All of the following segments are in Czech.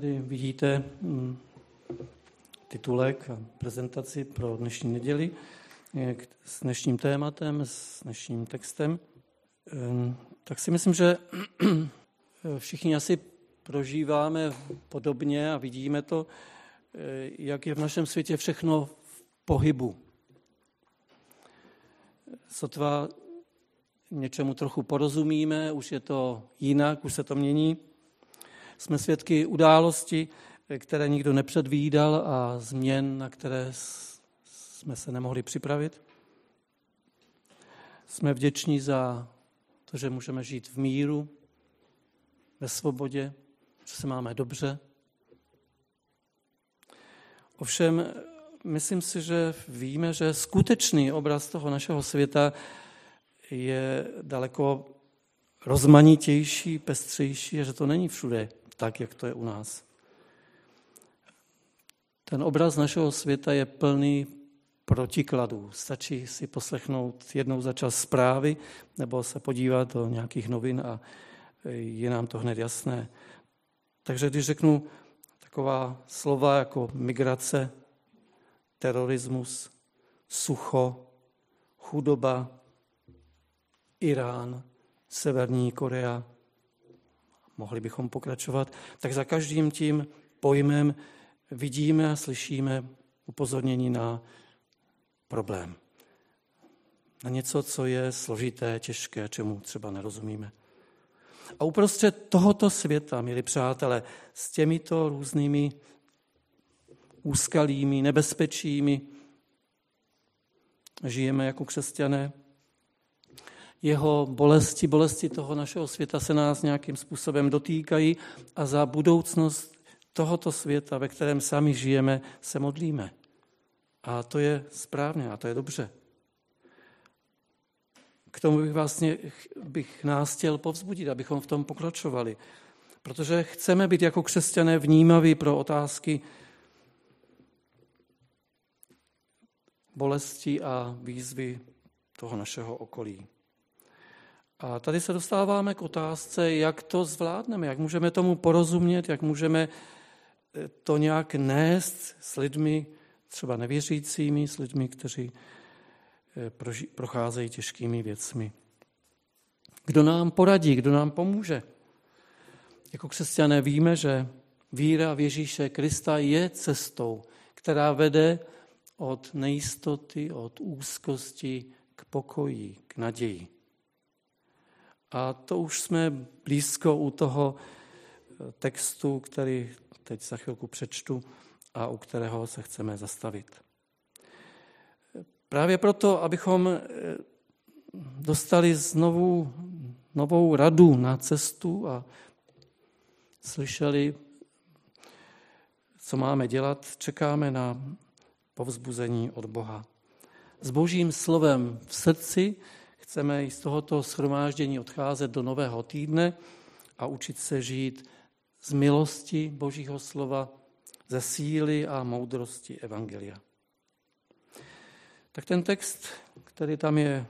tady vidíte mm, titulek a prezentaci pro dnešní neděli s dnešním tématem, s dnešním textem, ehm, tak si myslím, že všichni asi prožíváme podobně a vidíme to, eh, jak je v našem světě všechno v pohybu. Sotva něčemu trochu porozumíme, už je to jinak, už se to mění. Jsme svědky události, které nikdo nepředvídal a změn, na které jsme se nemohli připravit. Jsme vděční za to, že můžeme žít v míru, ve svobodě, že se máme dobře. Ovšem, myslím si, že víme, že skutečný obraz toho našeho světa je daleko rozmanitější, pestřejší a že to není všude tak, jak to je u nás. Ten obraz našeho světa je plný protikladů. Stačí si poslechnout jednou za čas zprávy nebo se podívat do nějakých novin a je nám to hned jasné. Takže když řeknu taková slova jako migrace, terorismus, sucho, chudoba, Irán, Severní Korea, mohli bychom pokračovat, tak za každým tím pojmem vidíme a slyšíme upozornění na problém. Na něco, co je složité, těžké, čemu třeba nerozumíme. A uprostřed tohoto světa, milí přátelé, s těmito různými úskalými, nebezpečími, žijeme jako křesťané. Jeho bolesti, bolesti toho našeho světa se nás nějakým způsobem dotýkají a za budoucnost tohoto světa, ve kterém sami žijeme, se modlíme. A to je správně a to je dobře. K tomu bych vlastně bych nás chtěl povzbudit, abychom v tom pokračovali. Protože chceme být jako křesťané vnímaví pro otázky bolesti a výzvy toho našeho okolí. A tady se dostáváme k otázce, jak to zvládneme, jak můžeme tomu porozumět, jak můžeme to nějak nést s lidmi, třeba nevěřícími, s lidmi, kteří eh, procházejí těžkými věcmi. Kdo nám poradí, kdo nám pomůže? Jako křesťané víme, že víra v Ježíše Krista je cestou, která vede od nejistoty, od úzkosti k pokoji, k naději. A to už jsme blízko u toho eh, textu, který teď za chvilku přečtu a u kterého se chceme zastavit. Právě proto, abychom eh, dostali znovu novou radu na cestu a slyšeli, co máme dělat, čekáme na povzbuzení od Boha. S božím slovem v srdci chceme z tohoto schromáždění odcházet do nového týdne a učit se žít z milosti božího slova ze síly a moudrosti Evangelia. Tak ten text, který tam je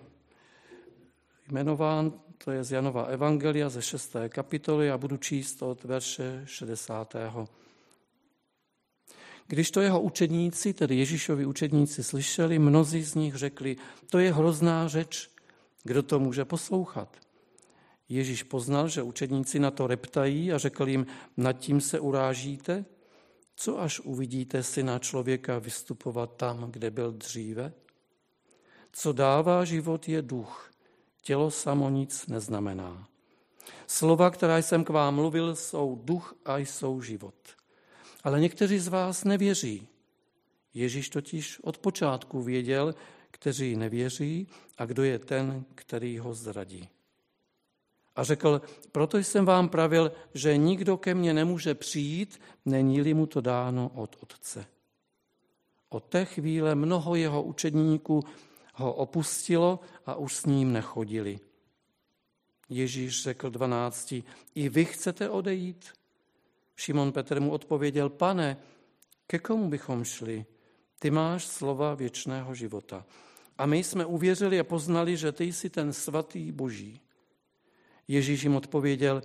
jmenován, to je z Janova Evangelia ze 6. kapitoly a budu číst od verše 60. Když to jeho učedníci, tedy Ježíšovi učedníci, slyšeli, mnozí z nich řekli, to je hrozná řeč, kdo to může poslouchat? Ježíš poznal, že učedníci na to reptají a řekl jim, nad tím se urážíte? Co až uvidíte syna člověka vystupovat tam, kde byl dříve? Co dává život je duch, tělo samo nic neznamená. Slova, která jsem k vám mluvil, jsou duch a jsou život. Ale někteří z vás nevěří. Ježíš totiž od počátku věděl, kteří nevěří a kdo je ten, který ho zradí. A řekl, proto jsem vám pravil, že nikdo ke mně nemůže přijít, není-li mu to dáno od Otce. Od té chvíle mnoho jeho učedníků ho opustilo a už s ním nechodili. Ježíš řekl dvanácti, i vy chcete odejít? Šimon Petr mu odpověděl, pane, ke komu bychom šli? Ty máš slova věčného života. A my jsme uvěřili a poznali, že ty jsi ten svatý boží. Ježíš jim odpověděl,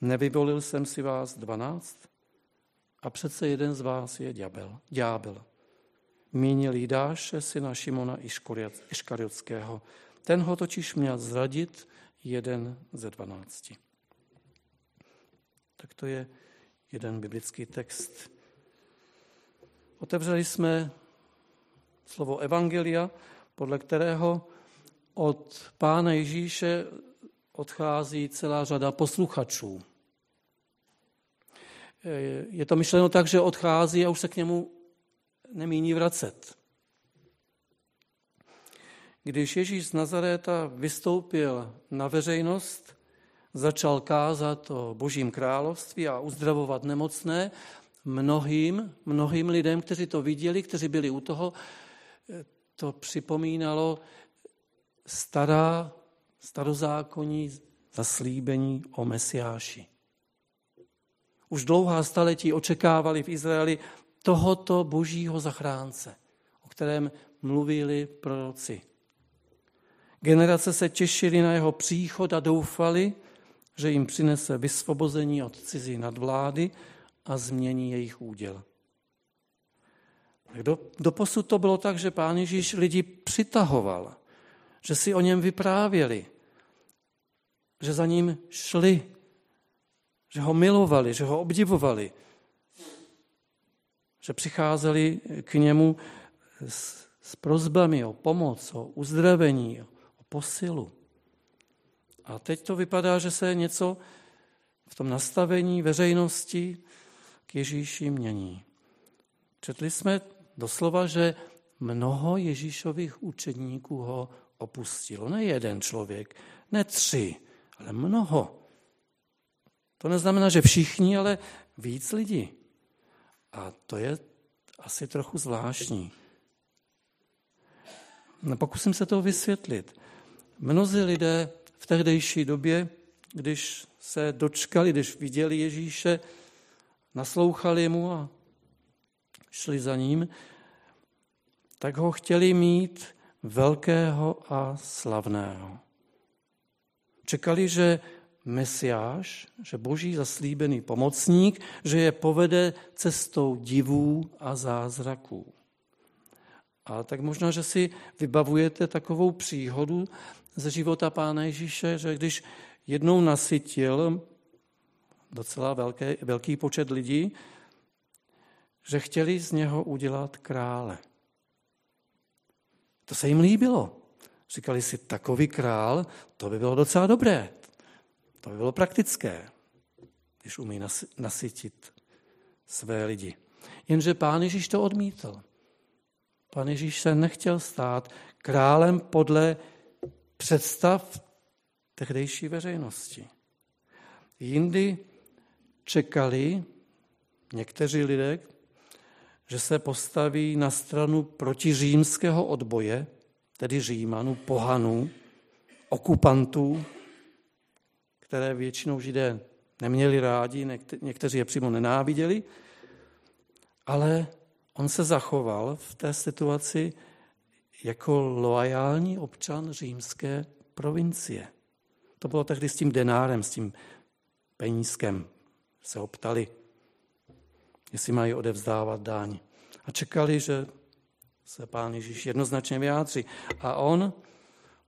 nevyvolil jsem si vás dvanáct? A přece jeden z vás je ďábel. ďábel. Mínil Jidáše, syna Šimona Iškariotského. Ten ho totiž měl zradit jeden ze dvanácti. Tak to je jeden biblický text. Otevřeli jsme slovo Evangelia, podle kterého od Pána Ježíše odchází celá řada posluchačů. Je to myšleno tak, že odchází a už se k němu nemíní vracet. Když Ježíš z Nazaréta vystoupil na veřejnost, začal kázat o božím království a uzdravovat nemocné, mnohým, mnohým lidem, kteří to viděli, kteří byli u toho, to připomínalo stará, starozákonní zaslíbení o Mesiáši. Už dlouhá staletí očekávali v Izraeli tohoto božího zachránce, o kterém mluvili proroci. Generace se těšily na jeho příchod a doufali, že jim přinese vysvobození od cizí nadvlády a změní jejich úděl. Do, doposud to bylo tak, že pán Ježíš lidi přitahoval, že si o něm vyprávěli, že za ním šli, že ho milovali, že ho obdivovali, že přicházeli k němu s, s prozbami o pomoc, o uzdravení, o posilu. A teď to vypadá, že se něco v tom nastavení veřejnosti k Ježíši mění. Četli jsme doslova, že mnoho Ježíšových učedníků ho opustilo. Ne jeden člověk, ne tři, ale mnoho. To neznamená, že všichni, ale víc lidí. A to je asi trochu zvláštní. No, pokusím se to vysvětlit. Mnozí lidé v tehdejší době, když se dočkali, když viděli Ježíše, naslouchali mu a šli za ním, tak ho chtěli mít velkého a slavného. Čekali, že Mesiáš, že boží zaslíbený pomocník, že je povede cestou divů a zázraků. A tak možná, že si vybavujete takovou příhodu ze života Pána Ježíše, že když jednou nasytil docela velký, velký počet lidí, že chtěli z něho udělat krále. To se jim líbilo. Říkali si, takový král, to by bylo docela dobré. To by bylo praktické, když umí nasytit své lidi. Jenže pán Ježíš to odmítl. Pán Ježíš se nechtěl stát králem podle představ tehdejší veřejnosti. Jindy čekali někteří lidé, že se postaví na stranu proti římského odboje, tedy Římanů, pohanů, okupantů, které většinou Židé neměli rádi, někteří je přímo nenáviděli, ale on se zachoval v té situaci jako loajální občan římské provincie. To bylo tehdy s tím denárem, s tím penízkem. Se ho ptali, jestli mají odevzdávat daň. A čekali, že se pán Ježíš jednoznačně vyjádří. A on,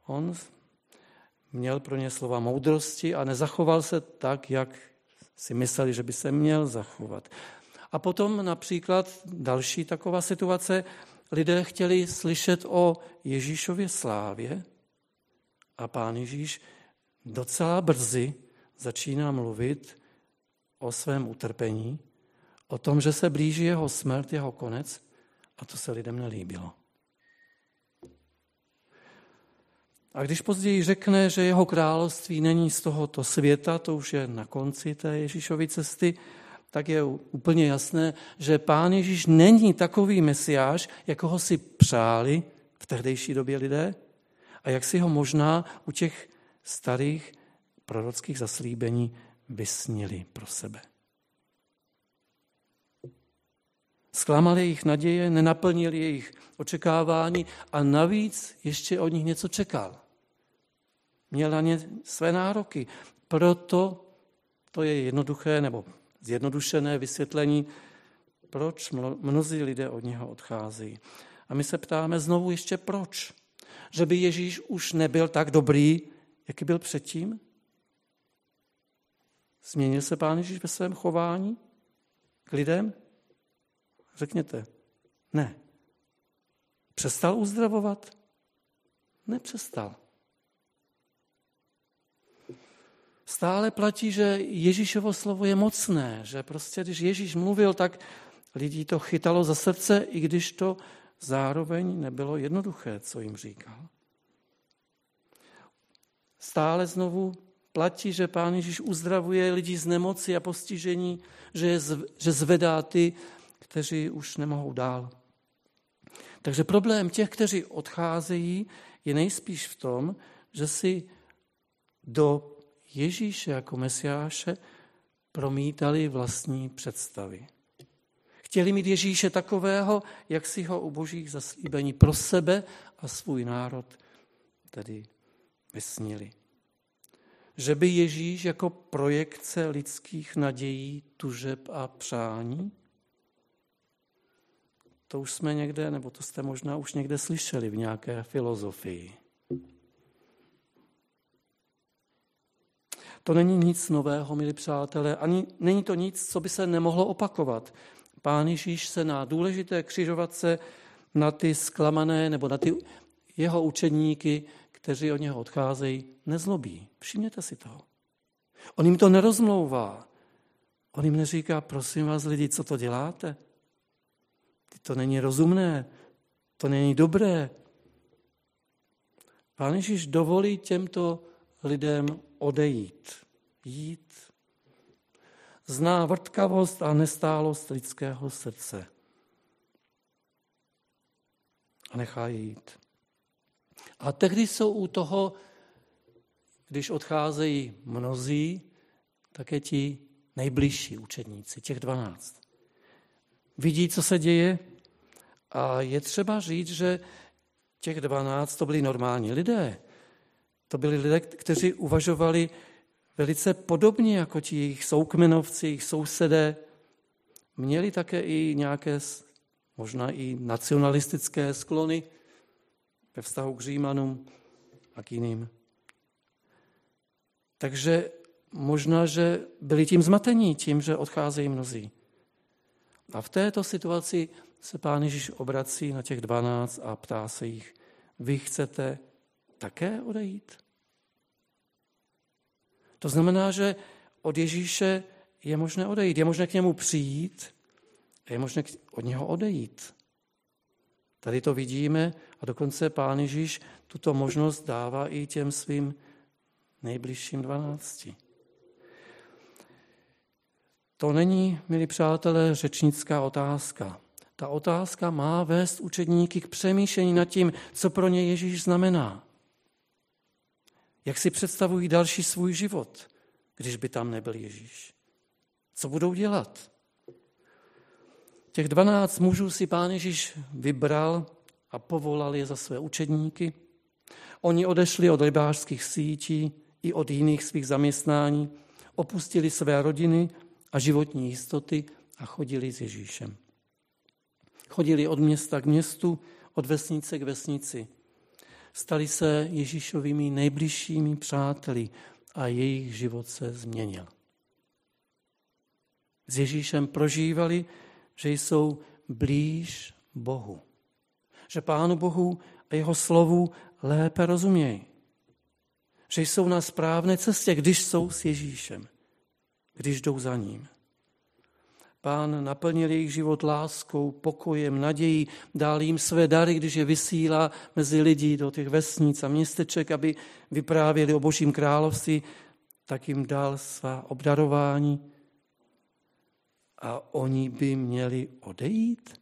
on měl pro ně slova moudrosti a nezachoval se tak, jak si mysleli, že by se měl zachovat. A potom například další taková situace, lidé chtěli slyšet o Ježíšově slávě a pán Ježíš docela brzy začíná mluvit o svém utrpení, o tom, že se blíží jeho smrt, jeho konec a to se lidem nelíbilo. A když později řekne, že jeho království není z tohoto světa, to už je na konci té Ježíšovy cesty, tak je úplně jasné, že pán Ježíš není takový mesiáš, jako ho si přáli v tehdejší době lidé a jak si ho možná u těch starých prorockých zaslíbení vysnili pro sebe. Zklamali jejich naděje, nenaplnili jejich očekávání a navíc ještě od nich něco čekal. Měl na ně své nároky. Proto to je jednoduché nebo zjednodušené vysvětlení, Proč mnozí lidé od něho odcházejí? A my se ptáme znovu ještě proč. Že by Ježíš už nebyl tak dobrý, jaký byl předtím? Změnil se Pán Ježíš ve svém chování k lidem? Řekněte, ne. Přestal uzdravovat? Nepřestal. Stále platí, že Ježíšovo slovo je mocné, že prostě když Ježíš mluvil, tak lidí to chytalo za srdce, i když to zároveň nebylo jednoduché, co jim říkal. Stále znovu platí, že Pán Ježíš uzdravuje lidi z nemoci a postižení, že, je, že zvedá ty, kteří už nemohou dál. Takže problém těch, kteří odcházejí, je nejspíš v tom, že si do Ježíše jako Mesiáše promítali vlastní představy. Chtěli mít Ježíše takového, jak si ho u božích zaslíbení pro sebe a svůj národ tedy vysnili. Že by Ježíš jako projekce lidských nadějí, tužeb a přání? To už jsme někde, nebo to jste možná už někde slyšeli v nějaké filozofii. To není nic nového, milí přátelé, ani není to nic, co by se nemohlo opakovat. Pán Ježíš se na důležité křižovatce na ty zklamané nebo na ty jeho učedníky, kteří od něho odcházejí, nezlobí. Všimněte si toho. On jim to nerozmlouvá. On jim neříká, prosím vás lidi, co to děláte? To není rozumné, to není dobré. Pán Ježíš dovolí těmto lidem odejít, jít. Zná vrtkavost a nestálost lidského srdce. A nechá je jít. A tehdy jsou u toho, když odcházejí mnozí, také ti nejbližší učedníci, těch dvanáct. Vidí, co se děje a je třeba říct, že těch dvanáct to byli normální lidé. To byli lidé, kteří uvažovali velice podobně jako ti jejich soukmenovci, jejich sousedé. Měli také i nějaké možná i nacionalistické sklony ve vztahu k Římanům a k jiným. Takže možná, že byli tím zmatení, tím, že odcházejí mnozí. A v této situaci se pán Ježíš obrací na těch dvanáct a ptá se jich, vy chcete také odejít? To znamená, že od Ježíše je možné odejít, je možné k němu přijít a je možné od něho odejít. Tady to vidíme a dokonce pán Ježíš tuto možnost dává i těm svým nejbližším dvanácti. To není, milí přátelé, řečnická otázka. Ta otázka má vést učedníky k přemýšlení nad tím, co pro ně Ježíš znamená. Jak si představují další svůj život, když by tam nebyl Ježíš? Co budou dělat? Těch dvanáct mužů si pán Ježíš vybral a povolal je za své učedníky. Oni odešli od rybářských sítí i od jiných svých zaměstnání, opustili své rodiny a životní jistoty a chodili s Ježíšem. Chodili od města k městu, od vesnice k vesnici. Stali se Ježíšovými nejbližšími přáteli a jejich život se změnil. S Ježíšem prožívali, že jsou blíž Bohu. Že Pánu Bohu a jeho slovu lépe rozumějí. Že jsou na správné cestě, když jsou s Ježíšem, když jdou za ním. Pán naplnil jejich život láskou, pokojem, nadějí, dal jim své dary, když je vysílá mezi lidi do těch vesnic a městeček, aby vyprávěli o Božím království, tak jim dal svá obdarování a oni by měli odejít?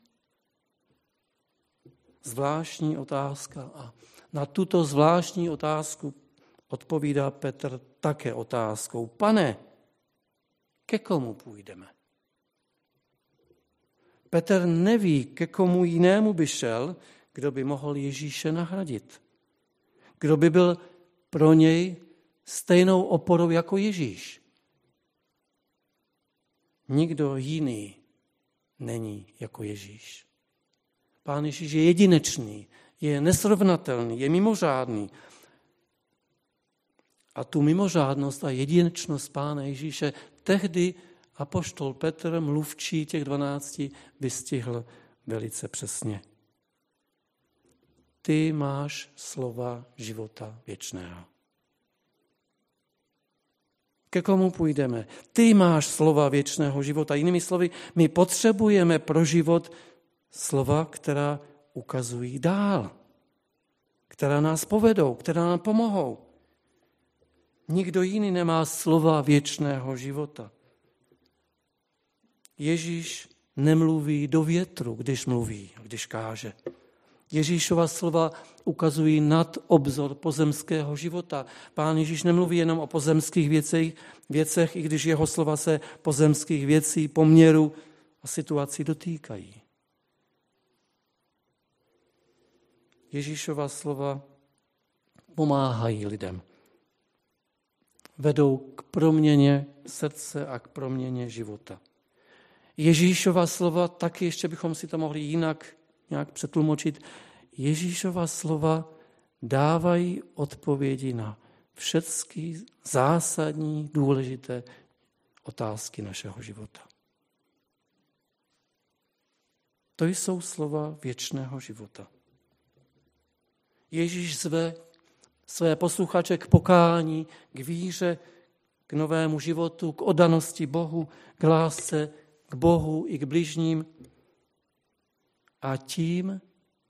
Zvláštní otázka. A na tuto zvláštní otázku odpovídá Petr také otázkou. Pane, ke komu půjdeme? Petr neví, ke komu jinému by šel, kdo by mohl Ježíše nahradit. Kdo by byl pro něj stejnou oporou jako Ježíš. Nikdo jiný není jako Ježíš. Pán Ježíš je jedinečný, je nesrovnatelný, je mimořádný. A tu mimořádnost a jedinečnost Pána Ježíše tehdy apoštol Petr, mluvčí těch dvanácti, vystihl velice přesně. Ty máš slova života věčného. Ke komu půjdeme? Ty máš slova věčného života. Jinými slovy, my potřebujeme pro život slova, která ukazují dál, která nás povedou, která nám pomohou. Nikdo jiný nemá slova věčného života. Ježíš nemluví do větru, když mluví, když káže. Ježíšova slova ukazují nad obzor pozemského života. Pán Ježíš nemluví jenom o pozemských věcech, věcech, i když jeho slova se pozemských věcí, poměru a situací dotýkají. Ježíšova slova pomáhají lidem. Vedou k proměně srdce a k proměně života. Ježíšova slova, taky ještě bychom si to mohli jinak nějak přetlumočit, Ježíšova slova dávají odpovědi na všechny zásadní, důležité otázky našeho života. To jsou slova věčného života. Ježíš zve své posluchače k pokání, k víře, k novému životu, k odanosti Bohu, k lásce, Bohu i k bližním. A tím,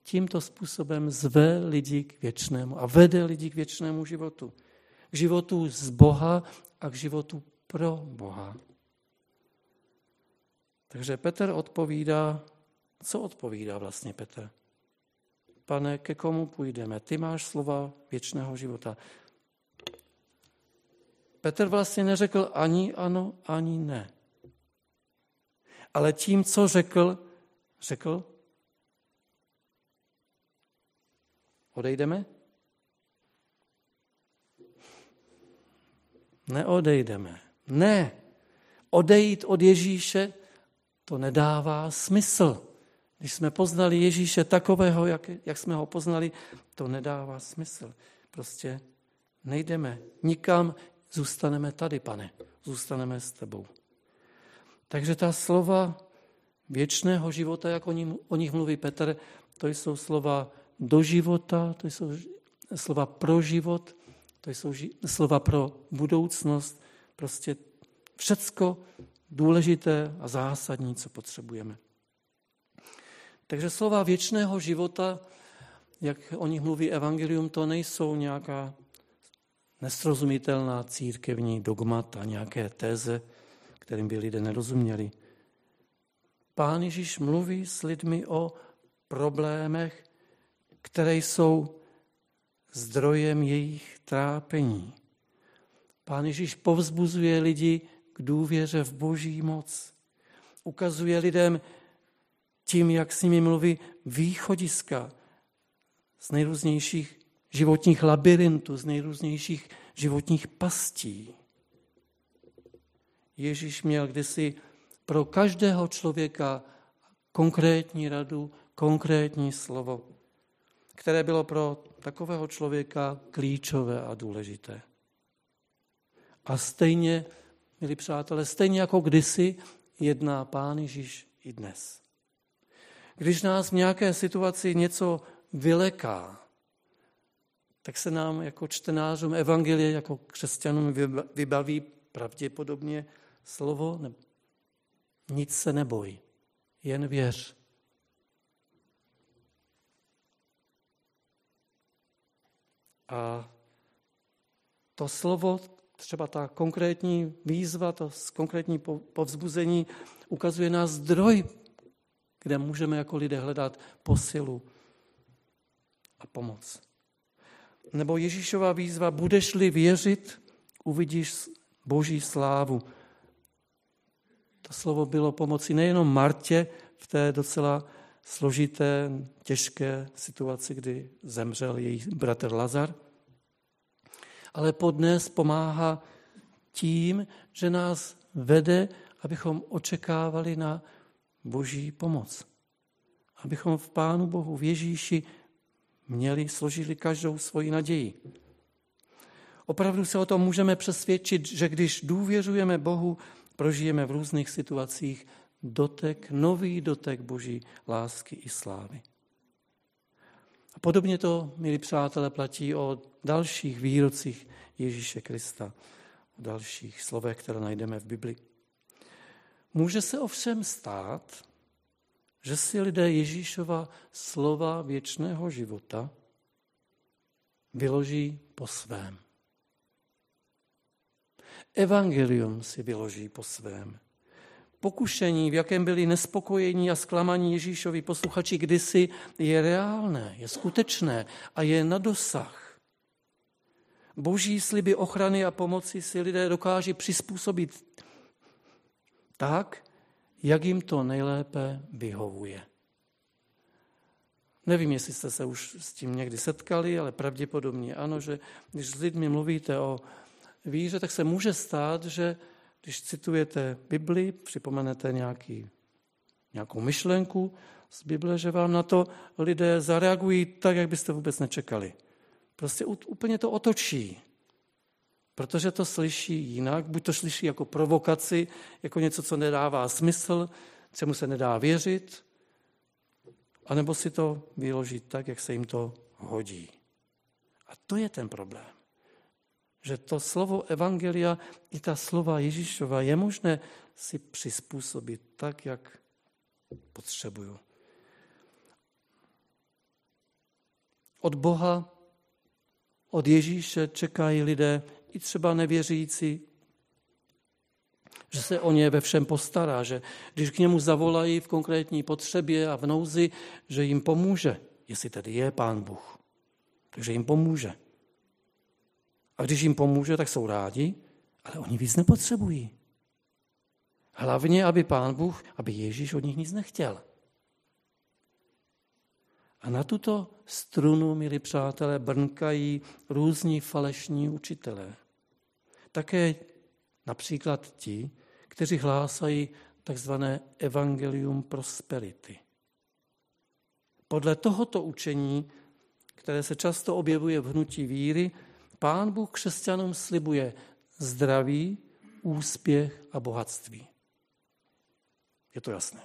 tímto způsobem zve lidi k věčnému a vede lidi k věčnému životu. K životu z Boha a k životu pro Boha. Takže Petr odpovídá, co odpovídá vlastně Petr? Pane, ke komu půjdeme? Ty máš slova věčného života. Petr vlastně neřekl ani ano, ani ne. Ale tím, co řekl, řekl, odejdeme? Neodejdeme. Ne. Odejít od Ježíše, to nedává smysl. Když jsme poznali Ježíše takového, jak, jak jsme ho poznali, to nedává smysl. Prostě nejdeme nikam, zůstaneme tady, pane. Zůstaneme s tebou. Takže ta slova věčného života, jak o, ním, o nich mluví Petr, to jsou slova do života, to jsou slova pro život, to jsou slova pro budoucnost, prostě všecko důležité a zásadní, co potřebujeme. Takže slova věčného života, jak o nich mluví evangelium, to nejsou nějaká nesrozumitelná církevní dogmata, nějaké téze, kterým by lidé nerozuměli. Pán Ježíš mluví s lidmi o problémech, které jsou zdrojem jejich trápení. Pán Ježíš povzbuzuje lidi k důvěře v boží moc. Ukazuje lidem tím, jak s nimi mluví, východiska z nejrůznějších životních labirintů, z nejrůznějších životních pastí. Ježíš měl kdysi pro každého člověka konkrétní radu, konkrétní slovo, které bylo pro takového člověka klíčové a důležité. A stejně, milí přátelé, stejně jako kdysi jedná Pán Ježíš i dnes. Když nás v nějaké situaci něco vyleká, tak se nám jako čtenářům Evangelie, jako křesťanům vybaví pravděpodobně slovo nic se neboj, jen věř. A to slovo, třeba ta konkrétní výzva, to konkrétní povzbuzení ukazuje nás zdroj kde můžeme jako lidé hledat posilu a pomoc. Nebo Ježíšová výzva, budeš-li věřit, uvidíš boží slávu. To slovo bylo pomoci nejenom Martě v té docela složité, těžké situaci, kdy zemřel její bratr Lazar, ale podnes pomáhá tím, že nás vede, abychom očekávali na boží pomoc. Abychom v Pánu Bohu, v Ježíši měli, složili každou svoji naději. Opravdu se o tom můžeme přesvědčit, že když důvěřujeme Bohu, prožijeme v různých situacích dotek, nový dotek boží lásky i slávy. A podobně to, milí přátelé, platí o dalších výrocích Ježíše Krista, o dalších slovech, které najdeme v Bibli. Může se ovšem stát, že si lidé Ježíšova slova věčného života vyloží po svém. Evangelium si vyloží po svém. Pokušení, v jakém byli nespokojení a zklamaní Ježíšovi posluchači kdysi, je reálné, je skutečné a je na dosah. Boží sliby ochrany a pomoci si lidé dokáží přizpůsobit tak, jak jim to nejlépe vyhovuje. Nevím, jestli jste se už s tím někdy setkali, ale pravděpodobně ano, že když s lidmi mluvíte o víře, tak se může stát, že když citujete Bibli, připomenete nějaký, nějakou myšlenku z Bible, že vám na to lidé zareagují tak, jak byste vůbec nečekali. Prostě úplně to otočí. Protože to slyší jinak, buď to slyší jako provokaci, jako něco, co nedává smysl, čemu se nedá věřit, anebo si to vyloží tak, jak se jim to hodí. A to je ten problém. Že to slovo Evangelia i ta slova Ježíšova je možné si přizpůsobit tak, jak potřebuju. Od Boha, od Ježíše čekají lidé i třeba nevěřící, že se o ně ve všem postará, že když k němu zavolají v konkrétní potřebě a v nouzi, že jim pomůže, jestli tedy je pán Bůh. Takže jim pomůže. A když jim pomůže, tak jsou rádi, ale oni víc nepotřebují. Hlavně, aby pán Bůh, aby Ježíš od nich nic nechtěl. A na tuto strunu, milí přátelé, brnkají různí falešní učitelé. Také například ti, kteří hlásají takzvané evangelium prosperity. Podle tohoto učení, které se často objevuje v hnutí víry, pán Bůh křesťanům slibuje zdraví, úspěch a bohatství. Je to jasné.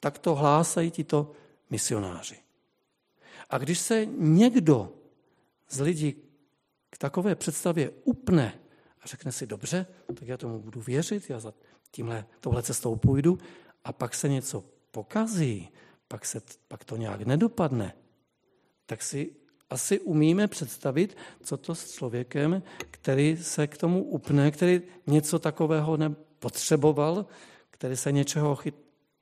Tak to hlásají tito misionáři. A když se někdo z lidí k takové představě upne a řekne si, dobře, tak já tomu budu věřit, já za tímhle, tohle cestou půjdu a pak se něco pokazí, pak, se, pak to nějak nedopadne, tak si asi umíme představit, co to s člověkem, který se k tomu upne, který něco takového nepotřeboval, který se něčeho chyt,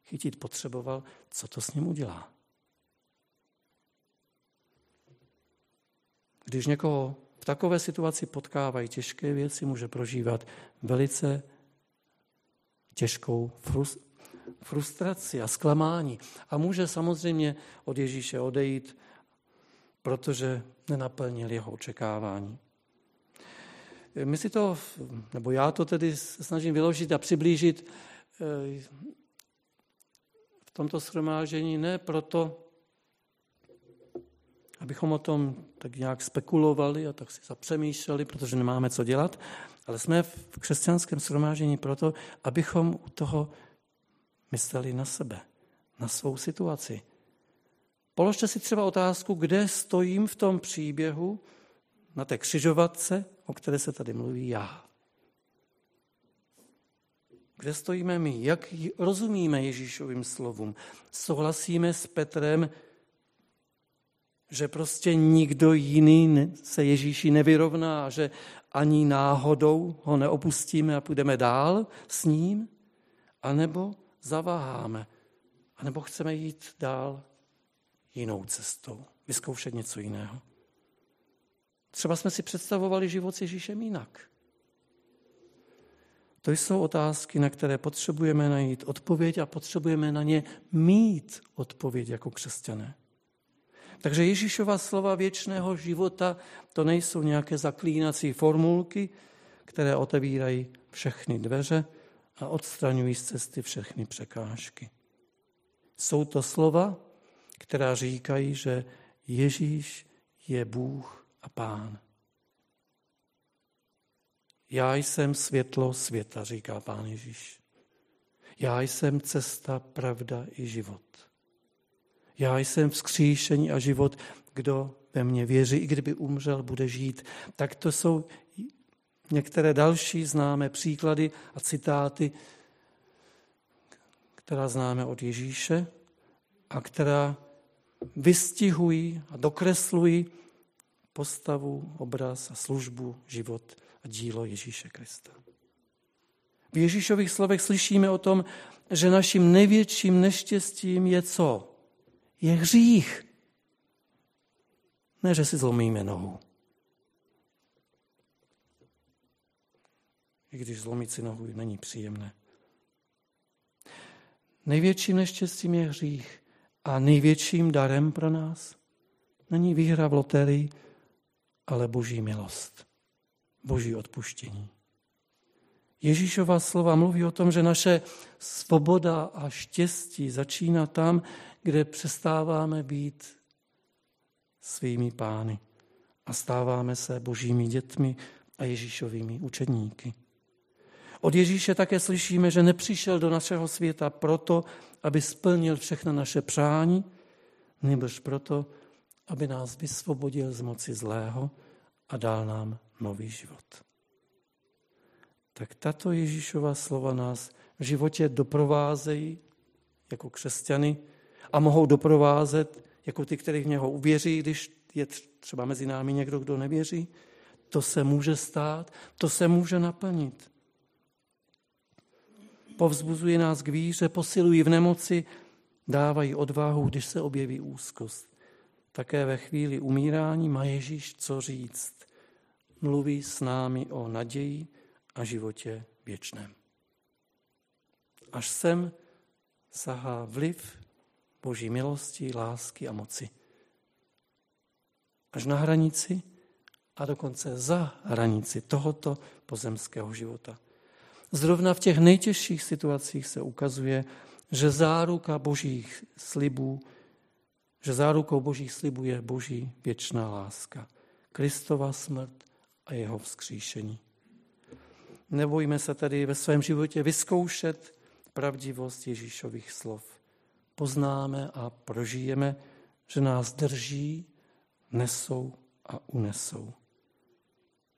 chytit potřeboval, co to s ním udělá. Když někoho v takové situaci potkávají těžké věci, může prožívat velice těžkou frustraci a zklamání. A může samozřejmě od Ježíše odejít, protože nenaplnil jeho očekávání. My si to, nebo já to tedy snažím vyložit a přiblížit eh, v tomto shromáždění ne proto, abychom o tom tak nějak spekulovali a tak si zapřemýšleli, protože nemáme co dělat, ale jsme v křesťanském shromáždění proto, abychom u toho mysleli na sebe, na svou situaci. Položte si třeba otázku, kde stojím v tom příběhu na té křižovatce, o které se tady mluví já. Kde stojíme my? Jak rozumíme Ježíšovým slovům? Souhlasíme s Petrem, že prostě nikdo jiný se Ježíši nevyrovná a že ani náhodou ho neopustíme a půjdeme dál s ním, anebo zaváháme, anebo chceme jít dál jinou cestou, vyzkoušet něco jiného. Třeba jsme si představovali život s Ježíšem jinak. To jsou otázky, na které potřebujeme najít odpověď a potřebujeme na ně mít odpověď jako křesťané. Takže Ježíšova slova věčného života to nejsou nějaké zaklínací formulky, které otevírají všechny dveře a odstraňují z cesty všechny překážky. Jsou to slova, která říkají, že Ježíš je Bůh a Pán. Já jsem světlo světa, říká Pán Ježíš. Já jsem cesta, pravda i život. Já jsem vzkříšení a život, kdo ve mně věří, i kdyby umřel, bude žít. Tak to jsou některé další známé příklady a citáty, která známe od Ježíše a která vystihují a dokreslují postavu, obraz a službu, život a dílo Ježíše Krista. V Ježíšových slovech slyšíme o tom, že naším největším neštěstím je co? Je hřích. Ne, že si zlomíme nohu. I když zlomit si nohu není příjemné. Největším neštěstím je hřích a největším darem pro nás není výhra v loterii, ale boží milost, boží odpuštění. Ježíšova slova mluví o tom, že naše svoboda a štěstí začíná tam, kde přestáváme být svými pány a stáváme se božími dětmi a Ježíšovými učedníky. Od Ježíše také slyšíme, že nepřišel do našeho světa proto, aby splnil všechna naše přání, nebož proto, aby nás vysvobodil z moci zlého a dal nám nový život. Tak tato Ježíšova slova nás v životě doprovázejí jako křesťany a mohou doprovázet jako ty, kteří v něho uvěří, když je třeba mezi námi někdo, kdo nevěří. To se může stát, to se může naplnit povzbuzují nás k víře, posilují v nemoci, dávají odvahu, když se objeví úzkost. Také ve chvíli umírání má Ježíš co říct. Mluví s námi o naději a životě věčném. Až sem sahá vliv Boží milosti, lásky a moci. Až na hranici a dokonce za hranici tohoto pozemského života. Zrovna v těch nejtěžších situacích se ukazuje, že záruka božích slibů, že zárukou božích slibů je boží věčná láska. Kristova smrt a jeho vzkříšení. Nebojme se tedy ve svém životě vyzkoušet pravdivost Ježíšových slov. Poznáme a prožijeme, že nás drží, nesou a unesou.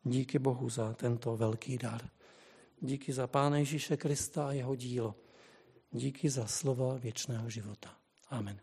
Díky Bohu za tento velký dar. Díky za Pána Ježíše Krista a jeho dílo. Díky za slova věčného života. Amen.